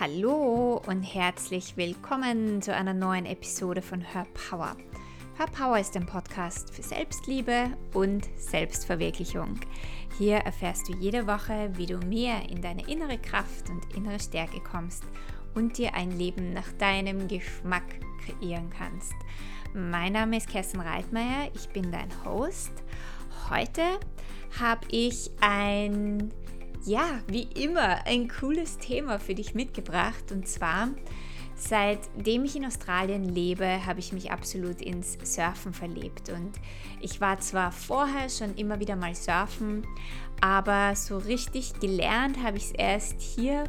Hallo und herzlich willkommen zu einer neuen Episode von Her Power. Her Power ist ein Podcast für Selbstliebe und Selbstverwirklichung. Hier erfährst du jede Woche, wie du mehr in deine innere Kraft und innere Stärke kommst und dir ein Leben nach deinem Geschmack kreieren kannst. Mein Name ist Kerstin Reitmeier, ich bin dein Host. Heute habe ich ein ja, wie immer ein cooles Thema für dich mitgebracht. Und zwar, seitdem ich in Australien lebe, habe ich mich absolut ins Surfen verliebt. Und ich war zwar vorher schon immer wieder mal surfen, aber so richtig gelernt habe ich es erst hier,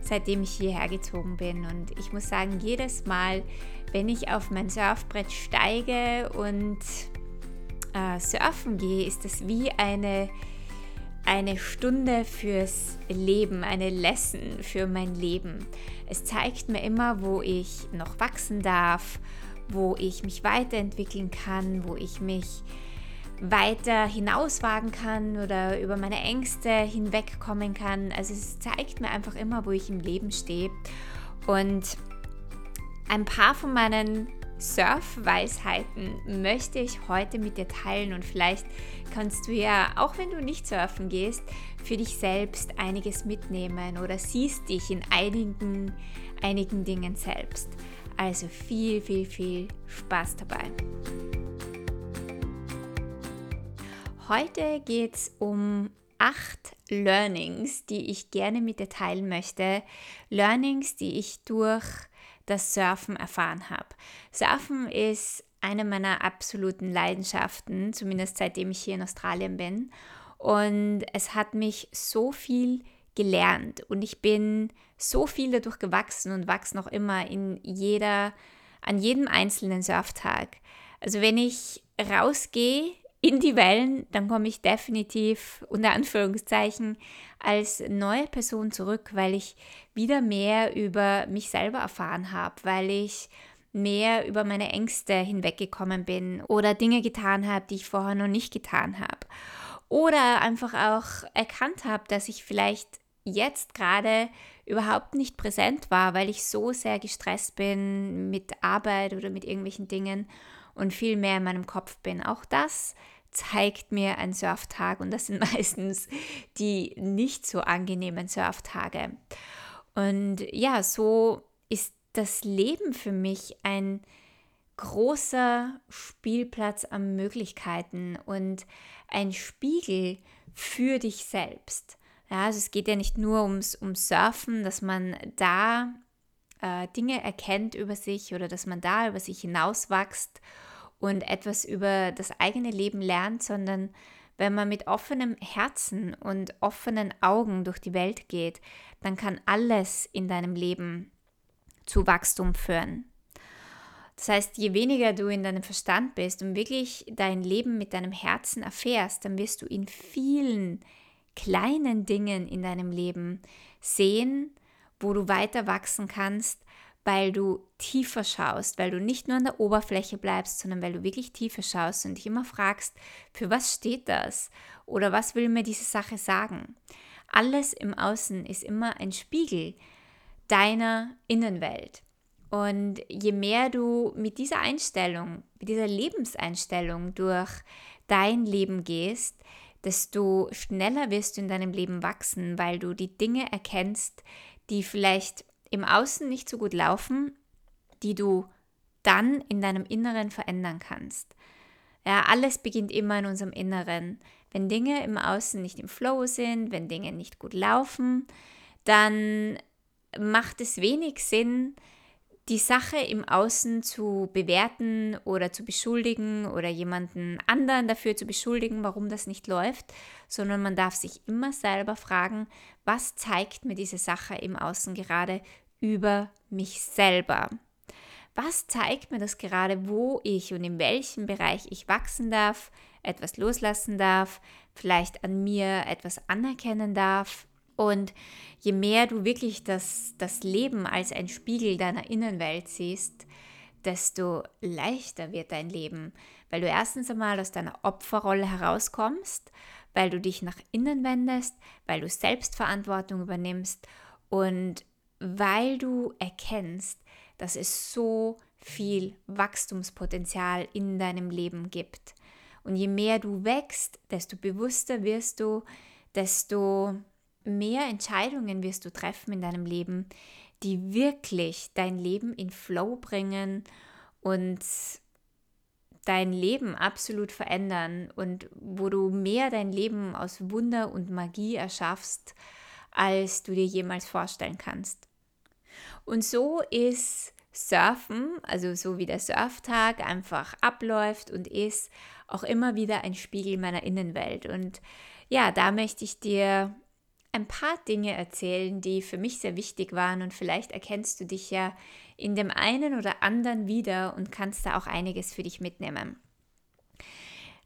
seitdem ich hierher gezogen bin. Und ich muss sagen, jedes Mal, wenn ich auf mein Surfbrett steige und äh, surfen gehe, ist das wie eine eine Stunde fürs Leben, eine Lesson für mein Leben. Es zeigt mir immer, wo ich noch wachsen darf, wo ich mich weiterentwickeln kann, wo ich mich weiter hinauswagen kann oder über meine Ängste hinwegkommen kann. Also es zeigt mir einfach immer, wo ich im Leben stehe. Und ein paar von meinen Surf-Weisheiten möchte ich heute mit dir teilen und vielleicht kannst du ja, auch wenn du nicht surfen gehst, für dich selbst einiges mitnehmen oder siehst dich in einigen, einigen Dingen selbst. Also viel, viel, viel Spaß dabei. Heute geht es um acht Learnings, die ich gerne mit dir teilen möchte. Learnings, die ich durch das Surfen erfahren habe. Surfen ist eine meiner absoluten Leidenschaften, zumindest seitdem ich hier in Australien bin. Und es hat mich so viel gelernt und ich bin so viel dadurch gewachsen und wachse noch immer in jeder, an jedem einzelnen Surftag. Also wenn ich rausgehe in die Wellen, dann komme ich definitiv unter Anführungszeichen als neue Person zurück, weil ich wieder mehr über mich selber erfahren habe, weil ich mehr über meine Ängste hinweggekommen bin oder Dinge getan habe, die ich vorher noch nicht getan habe. Oder einfach auch erkannt habe, dass ich vielleicht jetzt gerade überhaupt nicht präsent war, weil ich so sehr gestresst bin mit Arbeit oder mit irgendwelchen Dingen und viel mehr in meinem Kopf bin. Auch das zeigt mir ein Surftag und das sind meistens die nicht so angenehmen Surftage. Und ja, so ist das Leben für mich ein großer Spielplatz an Möglichkeiten und ein Spiegel für dich selbst. Ja, also es geht ja nicht nur ums, ums Surfen, dass man da äh, Dinge erkennt über sich oder dass man da über sich hinauswächst und etwas über das eigene Leben lernt, sondern wenn man mit offenem Herzen und offenen Augen durch die Welt geht, dann kann alles in deinem Leben zu Wachstum führen. Das heißt, je weniger du in deinem Verstand bist und wirklich dein Leben mit deinem Herzen erfährst, dann wirst du in vielen kleinen Dingen in deinem Leben sehen, wo du weiter wachsen kannst, weil du tiefer schaust, weil du nicht nur an der Oberfläche bleibst, sondern weil du wirklich tiefer schaust und dich immer fragst, für was steht das oder was will mir diese Sache sagen. Alles im Außen ist immer ein Spiegel deiner Innenwelt. Und je mehr du mit dieser Einstellung, mit dieser Lebenseinstellung durch dein Leben gehst, desto schneller wirst du in deinem Leben wachsen, weil du die Dinge erkennst, die vielleicht im Außen nicht so gut laufen, die du dann in deinem Inneren verändern kannst. Ja, alles beginnt immer in unserem Inneren. Wenn Dinge im Außen nicht im Flow sind, wenn Dinge nicht gut laufen, dann macht es wenig Sinn, die Sache im Außen zu bewerten oder zu beschuldigen oder jemanden anderen dafür zu beschuldigen, warum das nicht läuft, sondern man darf sich immer selber fragen, was zeigt mir diese Sache im Außen gerade über mich selber? Was zeigt mir das gerade, wo ich und in welchem Bereich ich wachsen darf, etwas loslassen darf, vielleicht an mir etwas anerkennen darf und je mehr du wirklich das, das Leben als ein Spiegel deiner Innenwelt siehst, desto leichter wird dein Leben, weil du erstens einmal aus deiner Opferrolle herauskommst, weil du dich nach innen wendest, weil du Selbstverantwortung übernimmst und weil du erkennst, dass es so viel Wachstumspotenzial in deinem Leben gibt. Und je mehr du wächst, desto bewusster wirst du, desto mehr Entscheidungen wirst du treffen in deinem Leben, die wirklich dein Leben in Flow bringen und dein Leben absolut verändern und wo du mehr dein Leben aus Wunder und Magie erschaffst, als du dir jemals vorstellen kannst. Und so ist Surfen, also so wie der Surftag einfach abläuft und ist, auch immer wieder ein Spiegel meiner Innenwelt. Und ja, da möchte ich dir ein paar Dinge erzählen, die für mich sehr wichtig waren und vielleicht erkennst du dich ja in dem einen oder anderen wieder und kannst da auch einiges für dich mitnehmen.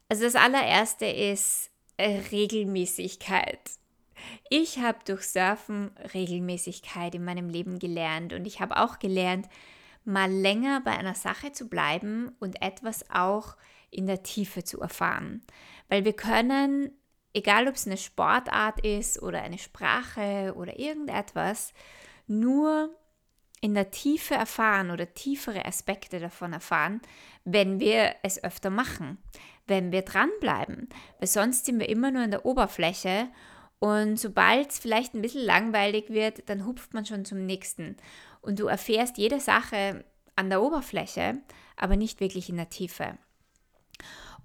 Also das allererste ist äh, Regelmäßigkeit. Ich habe durch Surfen Regelmäßigkeit in meinem Leben gelernt und ich habe auch gelernt, mal länger bei einer Sache zu bleiben und etwas auch in der Tiefe zu erfahren. Weil wir können egal ob es eine Sportart ist oder eine Sprache oder irgendetwas, nur in der Tiefe erfahren oder tiefere Aspekte davon erfahren, wenn wir es öfter machen, wenn wir dranbleiben. Weil sonst sind wir immer nur in der Oberfläche und sobald es vielleicht ein bisschen langweilig wird, dann hupft man schon zum nächsten. Und du erfährst jede Sache an der Oberfläche, aber nicht wirklich in der Tiefe.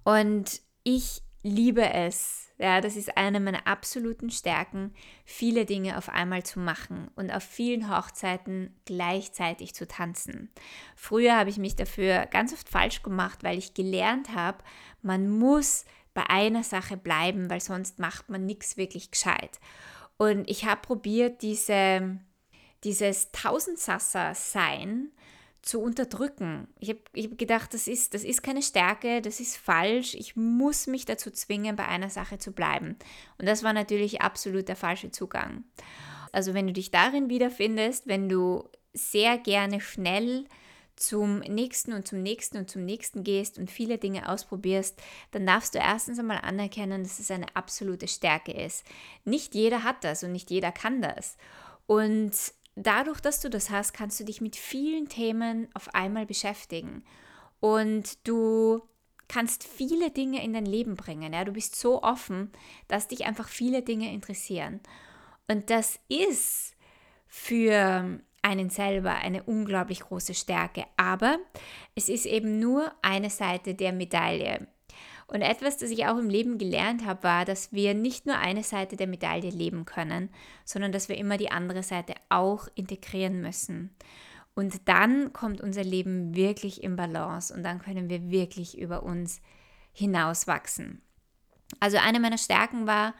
Und ich liebe es, ja, das ist eine meiner absoluten Stärken, viele Dinge auf einmal zu machen und auf vielen Hochzeiten gleichzeitig zu tanzen. Früher habe ich mich dafür ganz oft falsch gemacht, weil ich gelernt habe, man muss bei einer Sache bleiben, weil sonst macht man nichts wirklich gescheit. Und ich habe probiert, diese, dieses Tausendsasser-Sein zu unterdrücken. Ich habe ich hab gedacht, das ist, das ist keine Stärke, das ist falsch. Ich muss mich dazu zwingen, bei einer Sache zu bleiben. Und das war natürlich absolut der falsche Zugang. Also wenn du dich darin wiederfindest, wenn du sehr gerne schnell zum nächsten und zum nächsten und zum nächsten gehst und viele Dinge ausprobierst, dann darfst du erstens einmal anerkennen, dass es eine absolute Stärke ist. Nicht jeder hat das und nicht jeder kann das. Und dadurch, dass du das hast, kannst du dich mit vielen Themen auf einmal beschäftigen. Und du kannst viele Dinge in dein Leben bringen. Ja? Du bist so offen, dass dich einfach viele Dinge interessieren. Und das ist für einen selber eine unglaublich große Stärke. Aber es ist eben nur eine Seite der Medaille. Und etwas, das ich auch im Leben gelernt habe, war, dass wir nicht nur eine Seite der Medaille leben können, sondern dass wir immer die andere Seite auch integrieren müssen. Und dann kommt unser Leben wirklich im Balance und dann können wir wirklich über uns hinauswachsen. Also eine meiner Stärken war,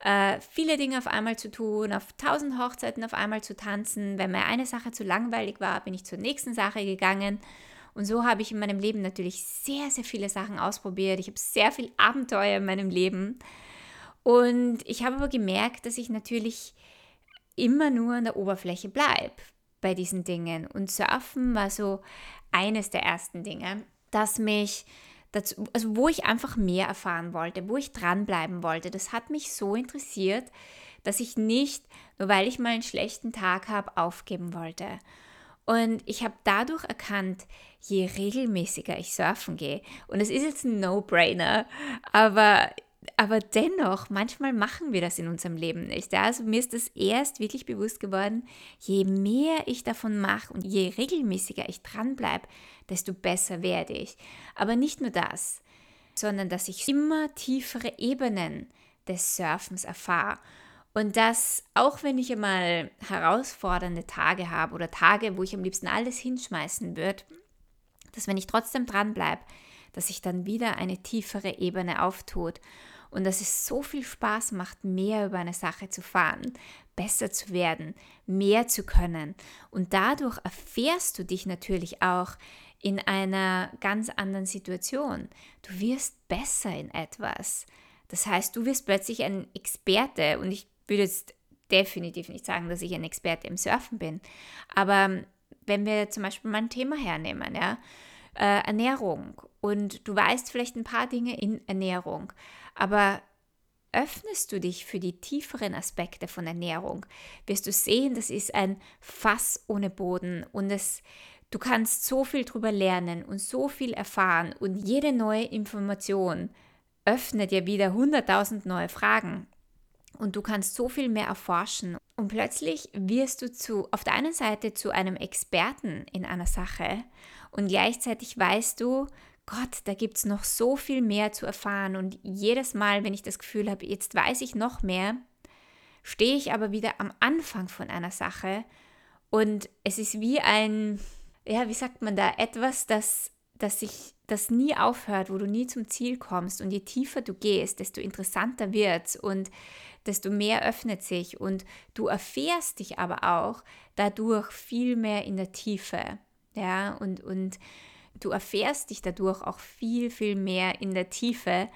äh, viele Dinge auf einmal zu tun, auf tausend Hochzeiten auf einmal zu tanzen. Wenn mir eine Sache zu langweilig war, bin ich zur nächsten Sache gegangen und so habe ich in meinem Leben natürlich sehr, sehr viele Sachen ausprobiert. Ich habe sehr viel Abenteuer in meinem Leben. Und ich habe aber gemerkt, dass ich natürlich immer nur an der Oberfläche bleibe bei diesen Dingen. Und Surfen war so eines der ersten Dinge, das mich dazu, also wo ich einfach mehr erfahren wollte, wo ich dranbleiben wollte. Das hat mich so interessiert, dass ich nicht, nur weil ich mal einen schlechten Tag habe, aufgeben wollte. Und ich habe dadurch erkannt, je regelmäßiger ich surfen gehe, und es ist jetzt ein No-Brainer, aber, aber dennoch, manchmal machen wir das in unserem Leben nicht. Also mir ist das erst wirklich bewusst geworden, je mehr ich davon mache und je regelmäßiger ich dranbleibe, desto besser werde ich. Aber nicht nur das, sondern dass ich immer tiefere Ebenen des Surfens erfahre und dass auch wenn ich einmal herausfordernde Tage habe oder Tage, wo ich am liebsten alles hinschmeißen würde, dass wenn ich trotzdem dranbleibe, dass sich dann wieder eine tiefere Ebene auftut und dass es so viel Spaß macht, mehr über eine Sache zu fahren, besser zu werden, mehr zu können. Und dadurch erfährst du dich natürlich auch in einer ganz anderen Situation. Du wirst besser in etwas. Das heißt, du wirst plötzlich ein Experte und ich würde jetzt definitiv nicht sagen, dass ich ein Experte im Surfen bin. Aber wenn wir zum Beispiel mal ein Thema hernehmen, ja, äh, Ernährung. Und du weißt vielleicht ein paar Dinge in Ernährung, aber öffnest du dich für die tieferen Aspekte von Ernährung, wirst du sehen, das ist ein Fass ohne Boden und es, du kannst so viel drüber lernen und so viel erfahren und jede neue Information öffnet dir wieder 100.000 neue Fragen und du kannst so viel mehr erforschen und plötzlich wirst du zu auf der einen Seite zu einem Experten in einer Sache und gleichzeitig weißt du, Gott, da gibt es noch so viel mehr zu erfahren. Und jedes Mal, wenn ich das Gefühl habe, jetzt weiß ich noch mehr, stehe ich aber wieder am Anfang von einer Sache. Und es ist wie ein, ja, wie sagt man da, etwas, das, das sich, das nie aufhört, wo du nie zum Ziel kommst. Und je tiefer du gehst, desto interessanter wird es und desto mehr öffnet sich. Und du erfährst dich aber auch dadurch viel mehr in der Tiefe. Ja, und, und Du erfährst dich dadurch auch viel, viel mehr in der Tiefe,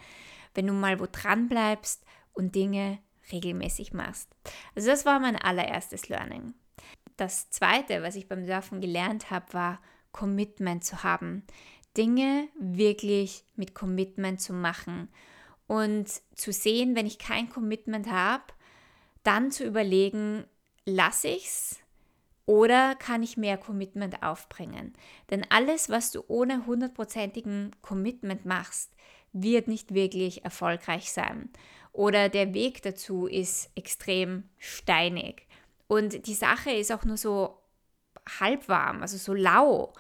wenn du mal wo dran bleibst und Dinge regelmäßig machst. Also das war mein allererstes Learning. Das zweite, was ich beim Surfen gelernt habe, war Commitment zu haben. Dinge wirklich mit Commitment zu machen und zu sehen, wenn ich kein Commitment habe, dann zu überlegen, lasse ich es oder kann ich mehr Commitment aufbringen? Denn alles, was du ohne hundertprozentigen Commitment machst, wird nicht wirklich erfolgreich sein. Oder der Weg dazu ist extrem steinig. Und die Sache ist auch nur so halbwarm, also so lau.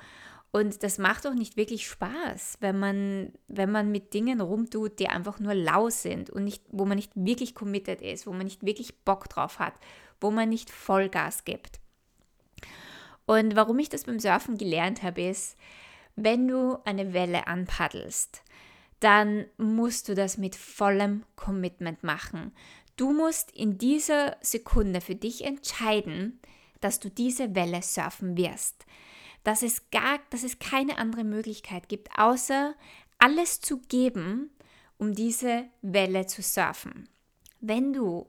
Und das macht auch nicht wirklich Spaß, wenn man, wenn man mit Dingen rumtut, die einfach nur lau sind und nicht, wo man nicht wirklich committed ist, wo man nicht wirklich Bock drauf hat, wo man nicht Vollgas gibt. Und warum ich das beim Surfen gelernt habe, ist, wenn du eine Welle anpaddelst, dann musst du das mit vollem Commitment machen. Du musst in dieser Sekunde für dich entscheiden, dass du diese Welle surfen wirst. Dass es gar, dass es keine andere Möglichkeit gibt, außer alles zu geben, um diese Welle zu surfen. Wenn du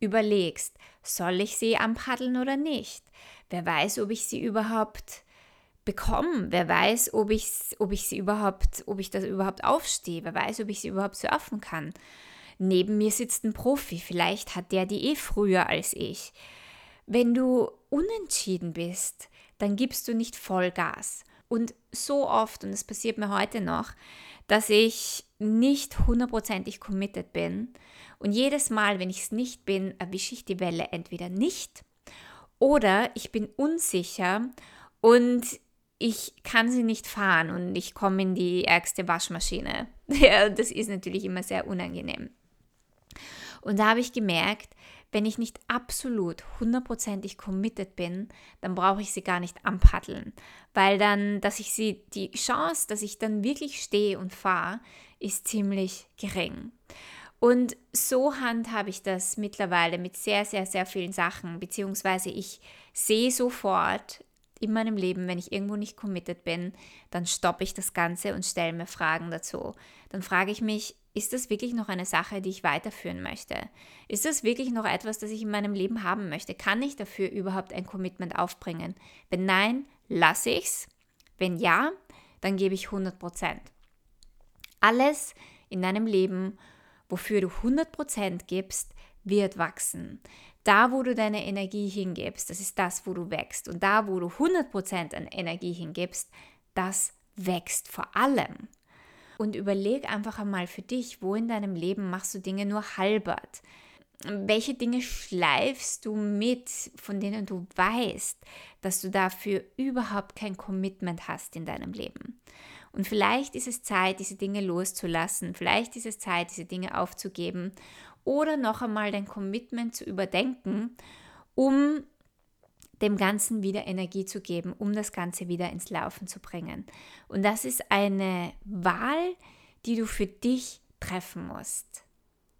überlegst, soll ich sie anpaddeln oder nicht? Wer weiß, ob ich sie überhaupt bekomme? Wer weiß, ob ich, ob ich sie überhaupt, ob ich das überhaupt aufstehe? Wer weiß, ob ich sie überhaupt surfen kann? Neben mir sitzt ein Profi, vielleicht hat der die eh früher als ich. Wenn du unentschieden bist, dann gibst du nicht Vollgas. Und so oft, und es passiert mir heute noch, dass ich nicht hundertprozentig committed bin. Und jedes Mal, wenn ich es nicht bin, erwische ich die Welle entweder nicht oder ich bin unsicher und ich kann sie nicht fahren und ich komme in die ärgste Waschmaschine. Ja, das ist natürlich immer sehr unangenehm. Und da habe ich gemerkt, wenn ich nicht absolut hundertprozentig committed bin, dann brauche ich sie gar nicht anpaddeln, weil dann, dass ich sie, die Chance, dass ich dann wirklich stehe und fahre, ist ziemlich gering. Und so handhabe ich das mittlerweile mit sehr, sehr, sehr vielen Sachen, beziehungsweise ich sehe sofort in meinem Leben, wenn ich irgendwo nicht committed bin, dann stoppe ich das Ganze und stelle mir Fragen dazu. Dann frage ich mich, ist das wirklich noch eine Sache, die ich weiterführen möchte? Ist das wirklich noch etwas, das ich in meinem Leben haben möchte? Kann ich dafür überhaupt ein Commitment aufbringen? Wenn nein, lasse ich es. Wenn ja, dann gebe ich 100 Prozent. Alles in deinem Leben wofür du 100% gibst, wird wachsen. Da, wo du deine Energie hingibst, das ist das, wo du wächst. Und da, wo du 100% an Energie hingibst, das wächst vor allem. Und überleg einfach einmal für dich, wo in deinem Leben machst du Dinge nur halbert. Welche Dinge schleifst du mit, von denen du weißt, dass du dafür überhaupt kein Commitment hast in deinem Leben? Und vielleicht ist es Zeit, diese Dinge loszulassen. Vielleicht ist es Zeit, diese Dinge aufzugeben. Oder noch einmal dein Commitment zu überdenken, um dem Ganzen wieder Energie zu geben, um das Ganze wieder ins Laufen zu bringen. Und das ist eine Wahl, die du für dich treffen musst.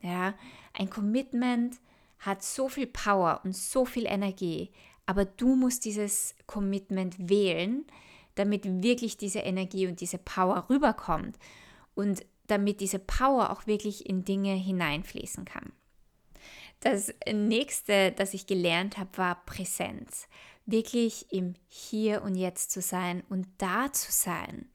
Ja, ein Commitment hat so viel Power und so viel Energie, aber du musst dieses Commitment wählen, damit wirklich diese Energie und diese Power rüberkommt und damit diese Power auch wirklich in Dinge hineinfließen kann. Das nächste, das ich gelernt habe, war Präsenz. Wirklich im Hier und Jetzt zu sein und da zu sein.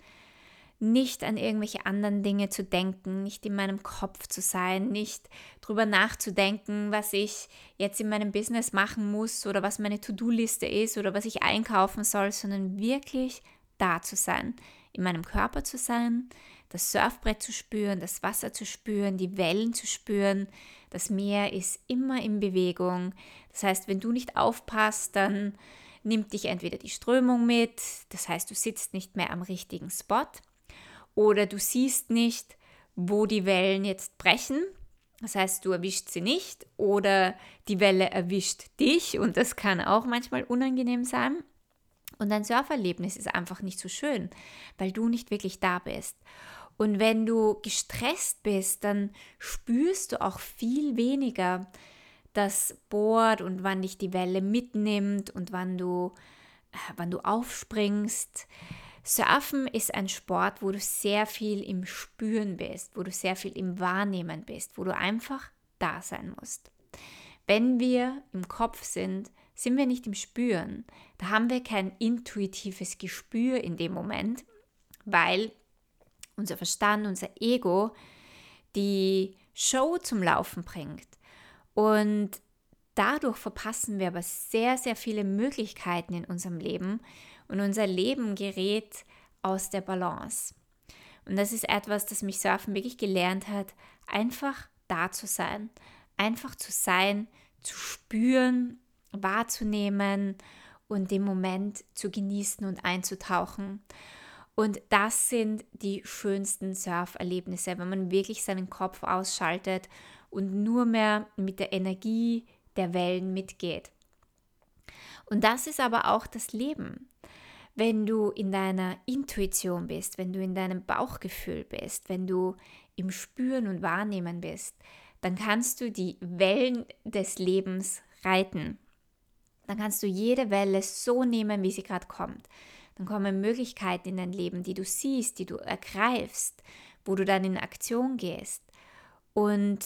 nicht an irgendwelche anderen Dinge zu denken, nicht in meinem Kopf zu sein, nicht drüber nachzudenken, was ich jetzt in meinem Business machen muss oder was meine To-Do-Liste ist oder was ich einkaufen soll, sondern wirklich da zu sein, in meinem Körper zu sein, das Surfbrett zu spüren, das Wasser zu spüren, die Wellen zu spüren. Das Meer ist immer in Bewegung. Das heißt, wenn du nicht aufpasst, dann nimmt dich entweder die Strömung mit, das heißt, du sitzt nicht mehr am richtigen Spot oder du siehst nicht, wo die Wellen jetzt brechen. Das heißt, du erwischst sie nicht oder die Welle erwischt dich und das kann auch manchmal unangenehm sein. Und dein Surferlebnis ist einfach nicht so schön, weil du nicht wirklich da bist. Und wenn du gestresst bist, dann spürst du auch viel weniger das Board und wann dich die Welle mitnimmt und wann du, äh, wann du aufspringst. Surfen ist ein Sport, wo du sehr viel im Spüren bist, wo du sehr viel im Wahrnehmen bist, wo du einfach da sein musst. Wenn wir im Kopf sind, sind wir nicht im Spüren. Da haben wir kein intuitives Gespür in dem Moment, weil unser Verstand, unser Ego die Show zum Laufen bringt. Und dadurch verpassen wir aber sehr, sehr viele Möglichkeiten in unserem Leben, und unser Leben gerät aus der Balance. Und das ist etwas, das mich Surfen wirklich gelernt hat, einfach da zu sein, einfach zu sein, zu spüren, wahrzunehmen und den Moment zu genießen und einzutauchen. Und das sind die schönsten Surferlebnisse, wenn man wirklich seinen Kopf ausschaltet und nur mehr mit der Energie der Wellen mitgeht. Und das ist aber auch das Leben wenn du in deiner Intuition bist, wenn du in deinem Bauchgefühl bist, wenn du im Spüren und Wahrnehmen bist, dann kannst du die Wellen des Lebens reiten. Dann kannst du jede Welle so nehmen, wie sie gerade kommt. Dann kommen Möglichkeiten in dein Leben, die du siehst, die du ergreifst, wo du dann in Aktion gehst und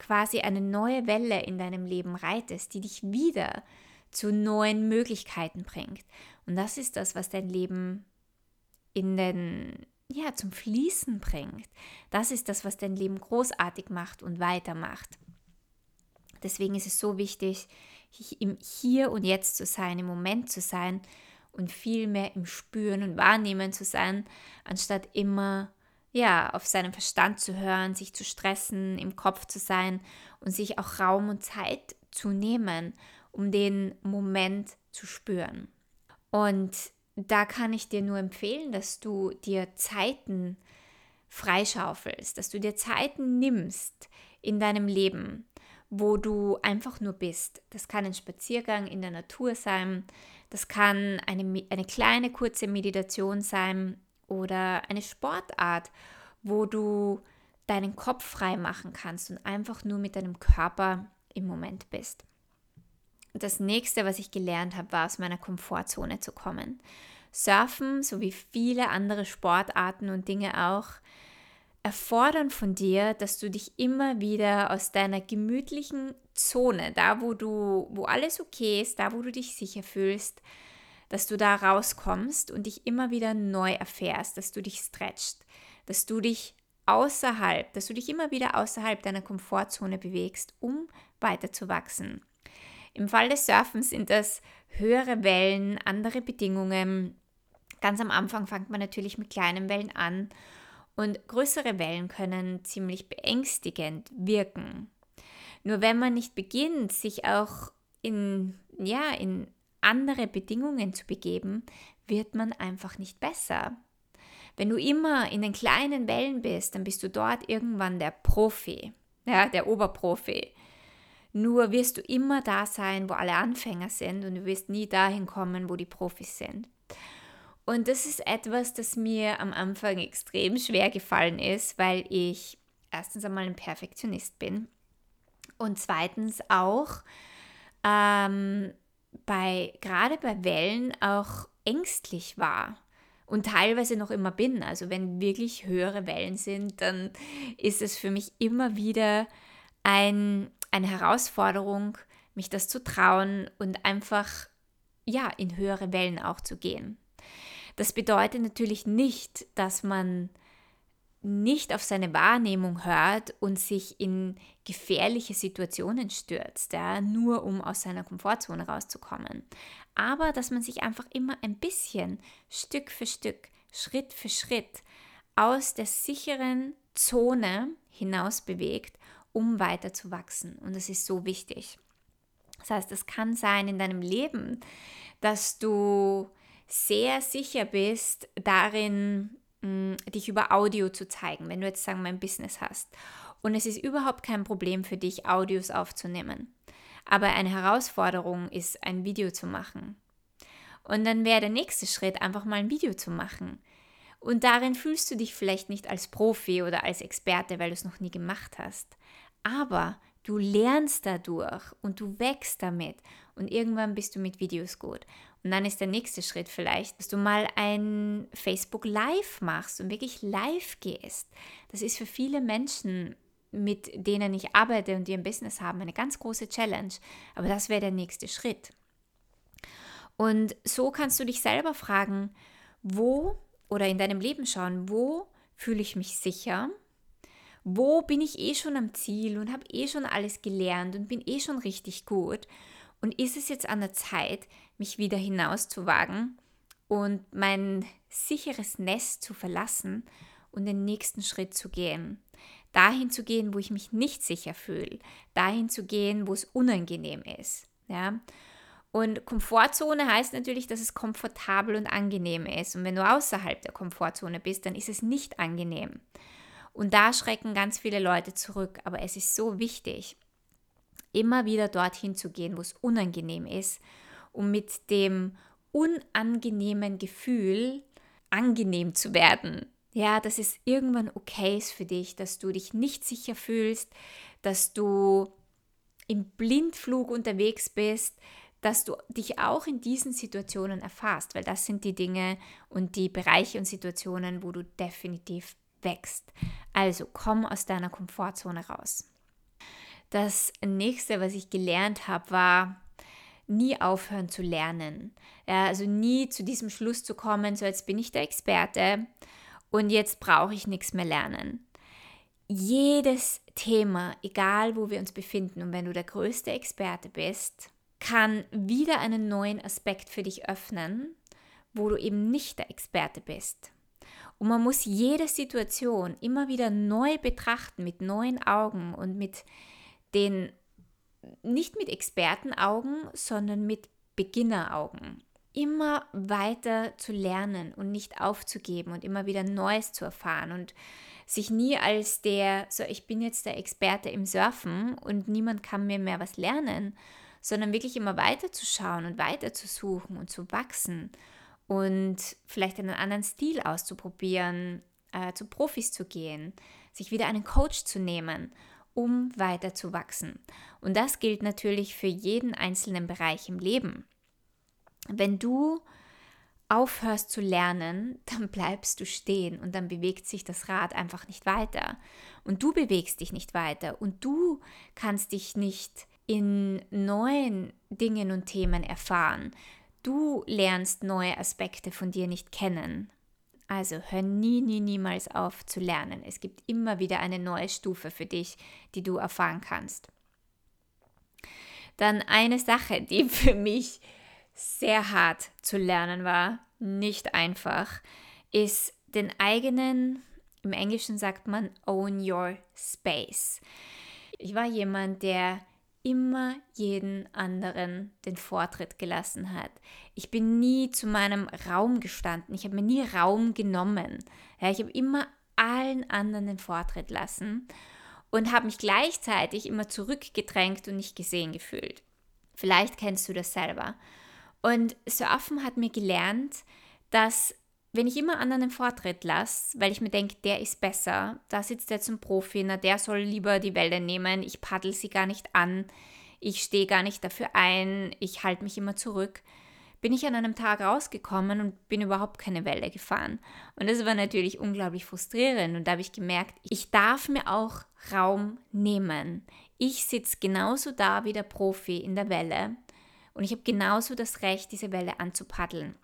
quasi eine neue Welle in deinem Leben reitest, die dich wieder zu neuen Möglichkeiten bringt. Und das ist das, was dein Leben in den, ja, zum Fließen bringt. Das ist das, was dein Leben großartig macht und weitermacht. Deswegen ist es so wichtig, Hier und Jetzt zu sein, im Moment zu sein und viel mehr im Spüren und Wahrnehmen zu sein, anstatt immer ja, auf seinen Verstand zu hören, sich zu stressen, im Kopf zu sein und sich auch Raum und Zeit zu nehmen, um den Moment zu spüren. Und da kann ich dir nur empfehlen, dass du dir Zeiten freischaufelst, dass du dir Zeiten nimmst in deinem Leben, wo du einfach nur bist. Das kann ein Spaziergang in der Natur sein, das kann eine, eine kleine kurze Meditation sein oder eine Sportart, wo du deinen Kopf frei machen kannst und einfach nur mit deinem Körper im Moment bist das nächste, was ich gelernt habe, war aus meiner Komfortzone zu kommen. Surfen, so wie viele andere Sportarten und Dinge auch, erfordern von dir, dass du dich immer wieder aus deiner gemütlichen Zone, da wo du, wo alles okay ist, da wo du dich sicher fühlst, dass du da rauskommst und dich immer wieder neu erfährst, dass du dich stretchst, dass du dich außerhalb, dass du dich immer wieder außerhalb deiner Komfortzone bewegst, um weiter zu wachsen. Im Fall des Surfens sind das höhere Wellen, andere Bedingungen. Ganz am Anfang fängt man natürlich mit kleinen Wellen an und größere Wellen können ziemlich beängstigend wirken. Nur wenn man nicht beginnt, sich auch in, ja, in andere Bedingungen zu begeben, wird man einfach nicht besser. Wenn du immer in den kleinen Wellen bist, dann bist du dort irgendwann der Profi, ja, der Oberprofi. Nur wirst du immer da sein, wo alle Anfänger sind und du wirst nie dahin kommen, wo die Profis sind. Und das ist etwas, das mir am Anfang extrem schwer gefallen ist, weil ich erstens einmal ein Perfektionist bin und zweitens auch ähm, bei gerade bei Wellen auch ängstlich war und teilweise noch immer bin. Also wenn wirklich höhere Wellen sind, dann ist es für mich immer wieder ein eine Herausforderung, mich das zu trauen und einfach ja in höhere Wellen auch zu gehen. Das bedeutet natürlich nicht, dass man nicht auf seine Wahrnehmung hört und sich in gefährliche Situationen stürzt, ja, nur um aus seiner Komfortzone rauszukommen. Aber dass man sich einfach immer ein bisschen Stück für Stück, Schritt für Schritt aus der sicheren Zone hinaus bewegt, um weiter zu wachsen. Und das ist so wichtig. Das heißt, es kann sein in deinem Leben, dass du sehr sicher bist darin, dich über Audio zu zeigen, wenn du jetzt sagen wir ein Business hast. Und es ist überhaupt kein Problem für dich, Audios aufzunehmen. Aber eine Herausforderung ist, ein Video zu machen. Und dann wäre der nächste Schritt, einfach mal ein Video zu machen. Und darin fühlst du dich vielleicht nicht als Profi oder als Experte, weil du es noch nie gemacht hast. Aber du lernst dadurch und du wächst damit und irgendwann bist du mit Videos gut. Und dann ist der nächste Schritt vielleicht, dass du mal ein Facebook Live machst und wirklich live gehst. Das ist für viele Menschen, mit denen ich arbeite und die ein Business haben, eine ganz große Challenge. Aber das wäre der nächste Schritt. Und so kannst du dich selber fragen, wo oder in deinem Leben schauen, wo fühle ich mich sicher? Wo bin ich eh schon am Ziel und habe eh schon alles gelernt und bin eh schon richtig gut? Und ist es jetzt an der Zeit, mich wieder hinauszuwagen und mein sicheres Nest zu verlassen und den nächsten Schritt zu gehen? Dahin zu gehen, wo ich mich nicht sicher fühle. Dahin zu gehen, wo es unangenehm ist. Ja? Und Komfortzone heißt natürlich, dass es komfortabel und angenehm ist. Und wenn du außerhalb der Komfortzone bist, dann ist es nicht angenehm. Und da schrecken ganz viele Leute zurück. Aber es ist so wichtig, immer wieder dorthin zu gehen, wo es unangenehm ist, um mit dem unangenehmen Gefühl angenehm zu werden. Ja, dass es irgendwann okay ist für dich, dass du dich nicht sicher fühlst, dass du im Blindflug unterwegs bist, dass du dich auch in diesen Situationen erfasst, weil das sind die Dinge und die Bereiche und Situationen, wo du definitiv wächst. Also komm aus deiner Komfortzone raus. Das nächste, was ich gelernt habe, war, nie aufhören zu lernen. Ja, also nie zu diesem Schluss zu kommen, so jetzt bin ich der Experte und jetzt brauche ich nichts mehr lernen. Jedes Thema, egal wo wir uns befinden und wenn du der größte Experte bist, kann wieder einen neuen Aspekt für dich öffnen, wo du eben nicht der Experte bist. Und man muss jede Situation immer wieder neu betrachten mit neuen Augen und mit den nicht mit Expertenaugen, sondern mit Beginneraugen. Immer weiter zu lernen und nicht aufzugeben und immer wieder Neues zu erfahren und sich nie als der, so ich bin jetzt der Experte im Surfen und niemand kann mir mehr was lernen, sondern wirklich immer weiter zu schauen und weiter zu suchen und zu wachsen und vielleicht einen anderen Stil auszuprobieren, äh, zu Profis zu gehen, sich wieder einen Coach zu nehmen um weiter zu wachsen. Und das gilt natürlich für jeden einzelnen Bereich im Leben. Wenn du aufhörst zu lernen, dann bleibst du stehen und dann bewegt sich das Rad einfach nicht weiter. Und du bewegst dich nicht weiter und du kannst dich nicht in neuen Dingen und Themen erfahren. Du lernst neue Aspekte von dir nicht kennen. Also hör nie, nie, niemals auf zu lernen. Es gibt immer wieder eine neue Stufe für dich, die du erfahren kannst. Dann eine Sache, die für mich sehr hart zu lernen war, nicht einfach, ist den eigenen, im Englischen sagt man, own your space. Ich war jemand, der immer jeden anderen den Vortritt gelassen hat. Ich bin nie zu meinem Raum gestanden. Ich habe mir nie Raum genommen. Ja, ich habe immer allen anderen den Vortritt lassen und habe mich gleichzeitig immer zurückgedrängt und nicht gesehen gefühlt. Vielleicht kennst du das selber. Und Surfen hat mir gelernt, dass wenn ich immer anderen den Vortritt lasse, weil ich mir denke, der ist besser, da sitzt jetzt ein Profi, na, der soll lieber die Welle nehmen, ich paddel sie gar nicht an, ich stehe gar nicht dafür ein, ich halte mich immer zurück, bin ich an einem Tag rausgekommen und bin überhaupt keine Welle gefahren. Und das war natürlich unglaublich frustrierend und da habe ich gemerkt, ich darf mir auch Raum nehmen. Ich sitze genauso da wie der Profi in der Welle und ich habe genauso das Recht, diese Welle anzupaddeln.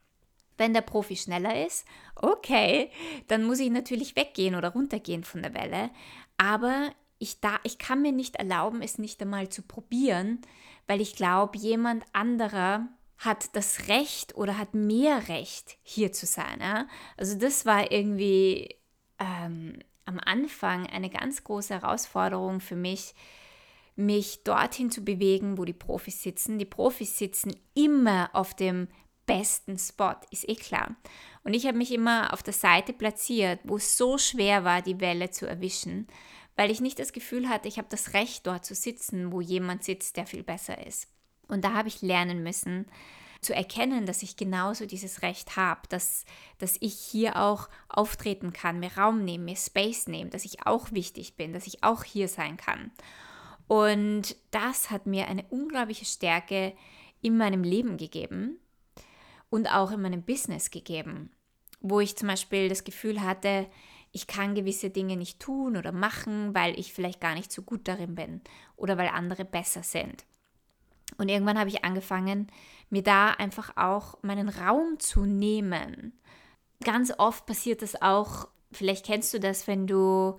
Wenn der Profi schneller ist, okay, dann muss ich natürlich weggehen oder runtergehen von der Welle. Aber ich, da, ich kann mir nicht erlauben, es nicht einmal zu probieren, weil ich glaube, jemand anderer hat das Recht oder hat mehr Recht, hier zu sein. Ja? Also das war irgendwie ähm, am Anfang eine ganz große Herausforderung für mich, mich dorthin zu bewegen, wo die Profis sitzen. Die Profis sitzen immer auf dem besten Spot, ist eh klar. Und ich habe mich immer auf der Seite platziert, wo es so schwer war, die Welle zu erwischen, weil ich nicht das Gefühl hatte, ich habe das Recht dort zu sitzen, wo jemand sitzt, der viel besser ist. Und da habe ich lernen müssen, zu erkennen, dass ich genauso dieses Recht habe, dass, dass ich hier auch auftreten kann, mir Raum nehmen, mir Space nehmen, dass ich auch wichtig bin, dass ich auch hier sein kann. Und das hat mir eine unglaubliche Stärke in meinem Leben gegeben und auch in meinem Business gegeben, wo ich zum Beispiel das Gefühl hatte, ich kann gewisse Dinge nicht tun oder machen, weil ich vielleicht gar nicht so gut darin bin oder weil andere besser sind. Und irgendwann habe ich angefangen, mir da einfach auch meinen Raum zu nehmen. Ganz oft passiert das auch, vielleicht kennst du das, wenn du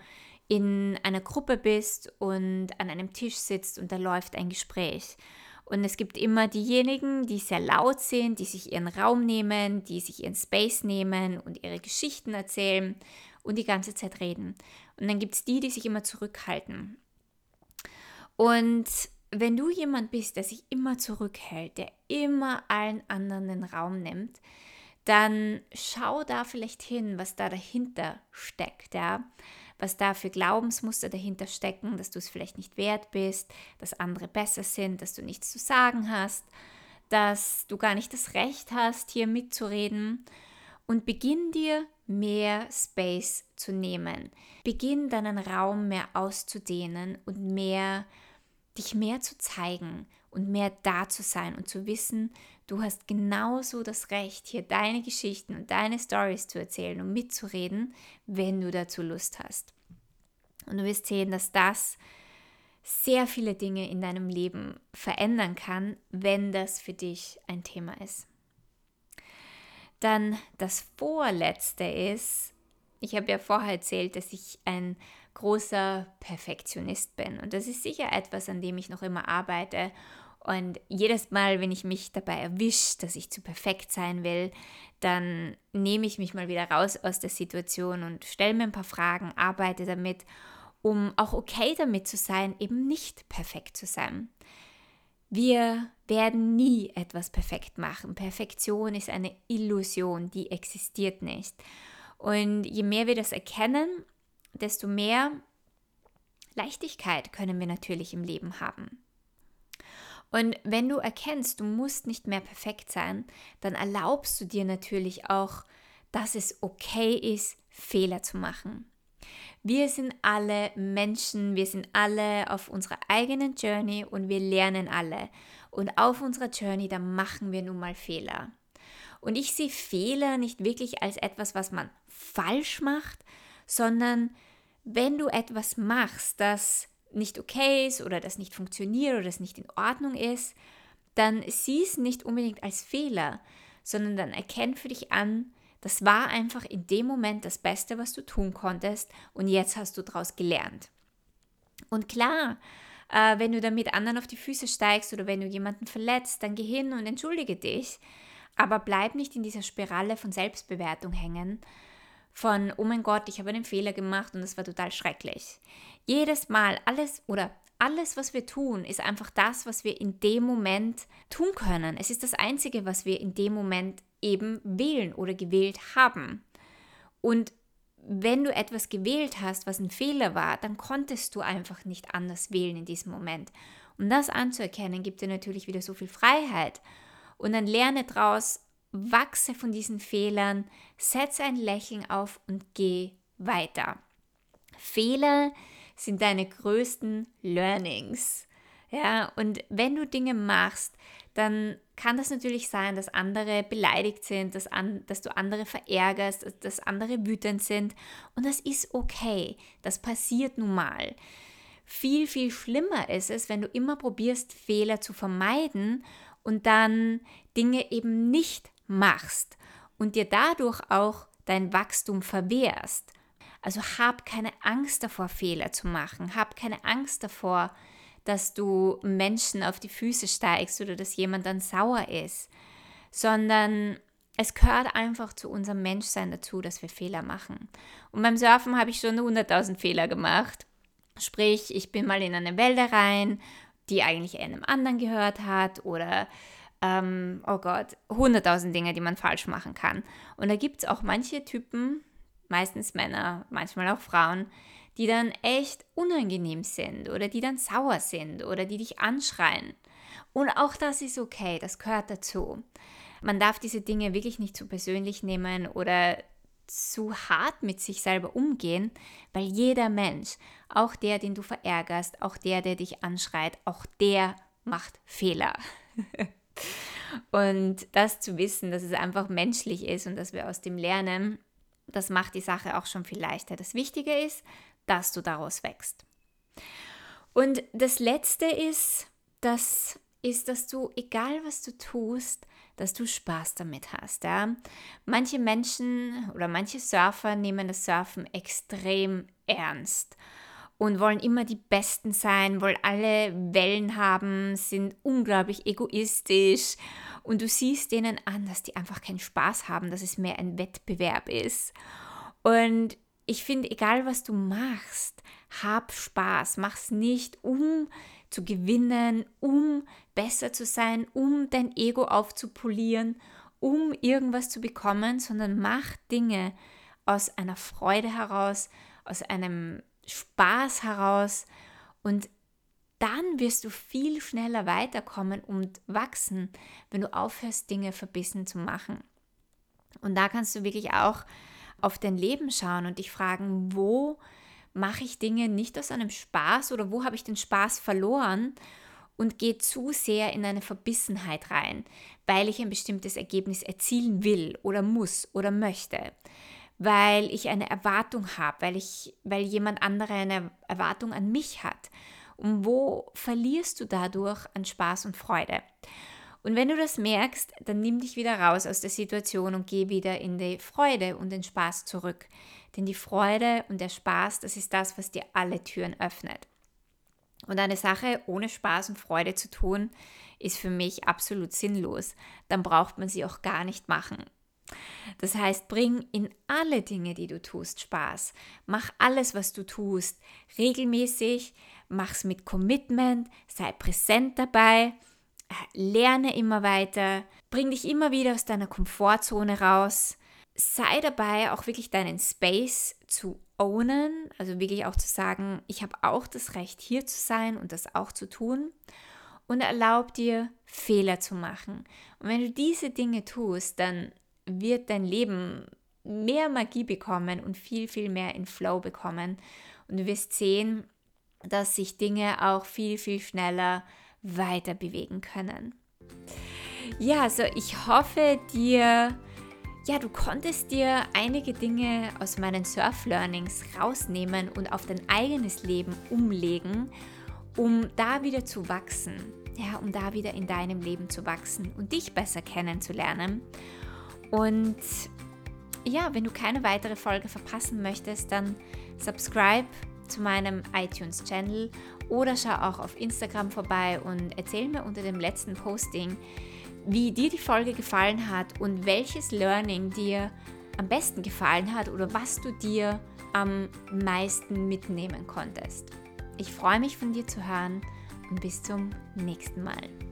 in einer Gruppe bist und an einem Tisch sitzt und da läuft ein Gespräch. Und es gibt immer diejenigen, die sehr laut sind, die sich ihren Raum nehmen, die sich ihren Space nehmen und ihre Geschichten erzählen und die ganze Zeit reden. Und dann gibt es die, die sich immer zurückhalten. Und wenn du jemand bist, der sich immer zurückhält, der immer allen anderen den Raum nimmt, dann schau da vielleicht hin, was da dahinter steckt, ja was da für Glaubensmuster dahinter stecken, dass du es vielleicht nicht wert bist, dass andere besser sind, dass du nichts zu sagen hast, dass du gar nicht das Recht hast, hier mitzureden. Und beginn dir mehr Space zu nehmen. Beginn deinen Raum mehr auszudehnen und mehr dich mehr zu zeigen und mehr da zu sein und zu wissen, du hast genauso das Recht, hier deine Geschichten und deine Stories zu erzählen und mitzureden, wenn du dazu Lust hast. Und du wirst sehen, dass das sehr viele Dinge in deinem Leben verändern kann, wenn das für dich ein Thema ist. Dann das Vorletzte ist, ich habe ja vorher erzählt, dass ich ein großer Perfektionist bin. Und das ist sicher etwas, an dem ich noch immer arbeite. Und jedes Mal, wenn ich mich dabei erwische, dass ich zu perfekt sein will, dann nehme ich mich mal wieder raus aus der Situation und stelle mir ein paar Fragen, arbeite damit, um auch okay damit zu sein, eben nicht perfekt zu sein. Wir werden nie etwas perfekt machen. Perfektion ist eine Illusion, die existiert nicht. Und je mehr wir das erkennen, desto mehr Leichtigkeit können wir natürlich im Leben haben. Und wenn du erkennst, du musst nicht mehr perfekt sein, dann erlaubst du dir natürlich auch, dass es okay ist, Fehler zu machen. Wir sind alle Menschen, wir sind alle auf unserer eigenen Journey und wir lernen alle. Und auf unserer Journey, da machen wir nun mal Fehler. Und ich sehe Fehler nicht wirklich als etwas, was man falsch macht, sondern wenn du etwas machst, das nicht okay ist oder das nicht funktioniert oder das nicht in Ordnung ist, dann sieh es nicht unbedingt als Fehler, sondern dann erkenn für dich an, das war einfach in dem Moment das Beste, was du tun konntest und jetzt hast du daraus gelernt. Und klar, äh, wenn du damit anderen auf die Füße steigst oder wenn du jemanden verletzt, dann geh hin und entschuldige dich, aber bleib nicht in dieser Spirale von Selbstbewertung hängen, von, oh mein Gott, ich habe einen Fehler gemacht und das war total schrecklich. Jedes Mal, alles oder alles, was wir tun, ist einfach das, was wir in dem Moment tun können. Es ist das Einzige, was wir in dem Moment eben wählen oder gewählt haben. Und wenn du etwas gewählt hast, was ein Fehler war, dann konntest du einfach nicht anders wählen in diesem Moment. Um das anzuerkennen, gibt dir natürlich wieder so viel Freiheit. Und dann lerne daraus, wachse von diesen Fehlern, setze ein Lächeln auf und geh weiter. Fehler sind deine größten Learnings. Ja, und wenn du Dinge machst, dann kann das natürlich sein, dass andere beleidigt sind, dass, an, dass du andere verärgerst, dass, andere wütend sind. Und das ist okay. Das passiert nun mal. Viel, viel schlimmer ist es, wenn du immer probierst, Fehler zu vermeiden und dann Dinge eben nicht machst und dir dadurch auch dein Wachstum verwehrst. Also hab keine Angst davor, Fehler zu machen. Hab keine Angst davor, dass du Menschen auf die Füße steigst oder dass jemand dann sauer ist, sondern es gehört einfach zu unserem Menschsein dazu, dass wir Fehler machen. Und beim Surfen habe ich schon 100.000 Fehler gemacht. Sprich, ich bin mal in eine Wälder rein, die eigentlich einem anderen gehört hat oder ähm, oh Gott, 100.000 Dinge, die man falsch machen kann. Und da gibt es auch manche Typen, meistens Männer, manchmal auch Frauen, die dann echt unangenehm sind oder die dann sauer sind oder die dich anschreien. Und auch das ist okay, das gehört dazu. Man darf diese Dinge wirklich nicht zu persönlich nehmen oder zu hart mit sich selber umgehen, weil jeder Mensch, auch der, den du verärgerst, auch der, der dich anschreit, auch der macht Fehler. und das zu wissen, dass es einfach menschlich ist und dass wir aus dem lernen, das macht die Sache auch schon viel leichter. Das Wichtige ist, dass du daraus wächst. Und das Letzte ist, das ist, dass du, egal was du tust, dass du Spaß damit hast. Ja? Manche Menschen oder manche Surfer nehmen das Surfen extrem ernst und wollen immer die Besten sein, wollen alle Wellen haben, sind unglaublich egoistisch und du siehst denen an, dass die einfach keinen Spaß haben, dass es mehr ein Wettbewerb ist. Und ich finde, egal was du machst, hab Spaß, mach's nicht, um zu gewinnen, um besser zu sein, um dein Ego aufzupolieren, um irgendwas zu bekommen, sondern mach Dinge aus einer Freude heraus, aus einem Spaß heraus und dann wirst du viel schneller weiterkommen und wachsen, wenn du aufhörst, Dinge verbissen zu machen. Und da kannst du wirklich auch auf dein Leben schauen und dich fragen, wo mache ich Dinge nicht aus einem Spaß oder wo habe ich den Spaß verloren und gehe zu sehr in eine Verbissenheit rein, weil ich ein bestimmtes Ergebnis erzielen will oder muss oder möchte, weil ich eine Erwartung habe, weil weil jemand andere eine Erwartung an mich hat. Und wo verlierst du dadurch an Spaß und Freude? Und wenn du das merkst, dann nimm dich wieder raus aus der Situation und geh wieder in die Freude und den Spaß zurück. Denn die Freude und der Spaß, das ist das, was dir alle Türen öffnet. Und eine Sache ohne Spaß und Freude zu tun, ist für mich absolut sinnlos. Dann braucht man sie auch gar nicht machen. Das heißt, bring in alle Dinge, die du tust, Spaß. Mach alles, was du tust, regelmäßig, mach's mit Commitment, sei präsent dabei, lerne immer weiter, bring dich immer wieder aus deiner Komfortzone raus, sei dabei auch wirklich deinen Space zu ownen, also wirklich auch zu sagen, ich habe auch das Recht hier zu sein und das auch zu tun. Und erlaub dir Fehler zu machen. Und wenn du diese Dinge tust, dann wird dein Leben mehr Magie bekommen und viel, viel mehr in Flow bekommen. Und du wirst sehen, dass sich Dinge auch viel, viel schneller weiter bewegen können. Ja, also ich hoffe dir ja, du konntest dir einige Dinge aus meinen Surf-Learnings rausnehmen und auf dein eigenes Leben umlegen, um da wieder zu wachsen. Ja, um da wieder in deinem Leben zu wachsen und dich besser kennenzulernen. Und ja, wenn du keine weitere Folge verpassen möchtest, dann subscribe zu meinem iTunes-Channel oder schau auch auf Instagram vorbei und erzähl mir unter dem letzten Posting, wie dir die Folge gefallen hat und welches Learning dir am besten gefallen hat oder was du dir am meisten mitnehmen konntest. Ich freue mich von dir zu hören und bis zum nächsten Mal.